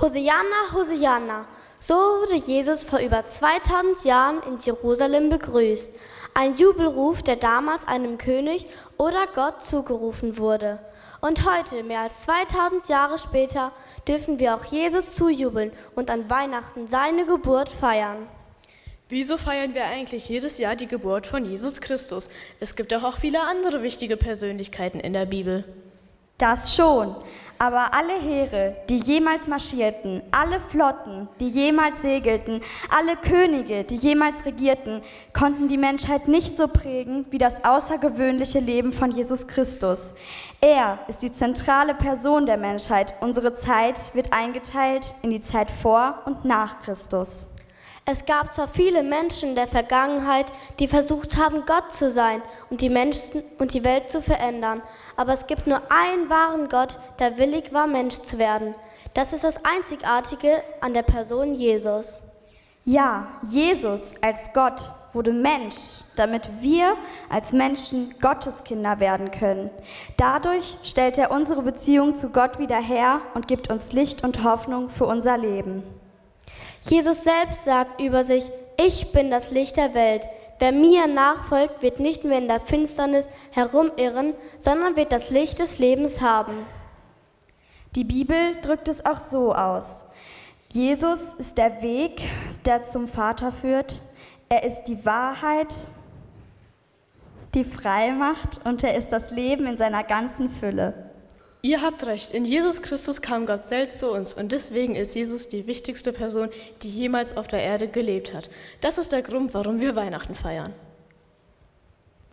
Hosianna, Hosianna. So wurde Jesus vor über 2000 Jahren in Jerusalem begrüßt. Ein Jubelruf, der damals einem König oder Gott zugerufen wurde. Und heute, mehr als 2000 Jahre später, dürfen wir auch Jesus zujubeln und an Weihnachten seine Geburt feiern. Wieso feiern wir eigentlich jedes Jahr die Geburt von Jesus Christus? Es gibt doch auch viele andere wichtige Persönlichkeiten in der Bibel. Das schon. Aber alle Heere, die jemals marschierten, alle Flotten, die jemals segelten, alle Könige, die jemals regierten, konnten die Menschheit nicht so prägen wie das außergewöhnliche Leben von Jesus Christus. Er ist die zentrale Person der Menschheit. Unsere Zeit wird eingeteilt in die Zeit vor und nach Christus. Es gab zwar viele Menschen in der Vergangenheit, die versucht haben, Gott zu sein und die Menschen und die Welt zu verändern, aber es gibt nur einen wahren Gott, der willig war, Mensch zu werden. Das ist das Einzigartige an der Person Jesus. Ja, Jesus als Gott wurde Mensch, damit wir als Menschen Gotteskinder werden können. Dadurch stellt er unsere Beziehung zu Gott wieder her und gibt uns Licht und Hoffnung für unser Leben. Jesus selbst sagt über sich, ich bin das Licht der Welt. Wer mir nachfolgt, wird nicht mehr in der Finsternis herumirren, sondern wird das Licht des Lebens haben. Die Bibel drückt es auch so aus. Jesus ist der Weg, der zum Vater führt. Er ist die Wahrheit, die frei macht und er ist das Leben in seiner ganzen Fülle. Ihr habt recht, in Jesus Christus kam Gott selbst zu uns und deswegen ist Jesus die wichtigste Person, die jemals auf der Erde gelebt hat. Das ist der Grund, warum wir Weihnachten feiern.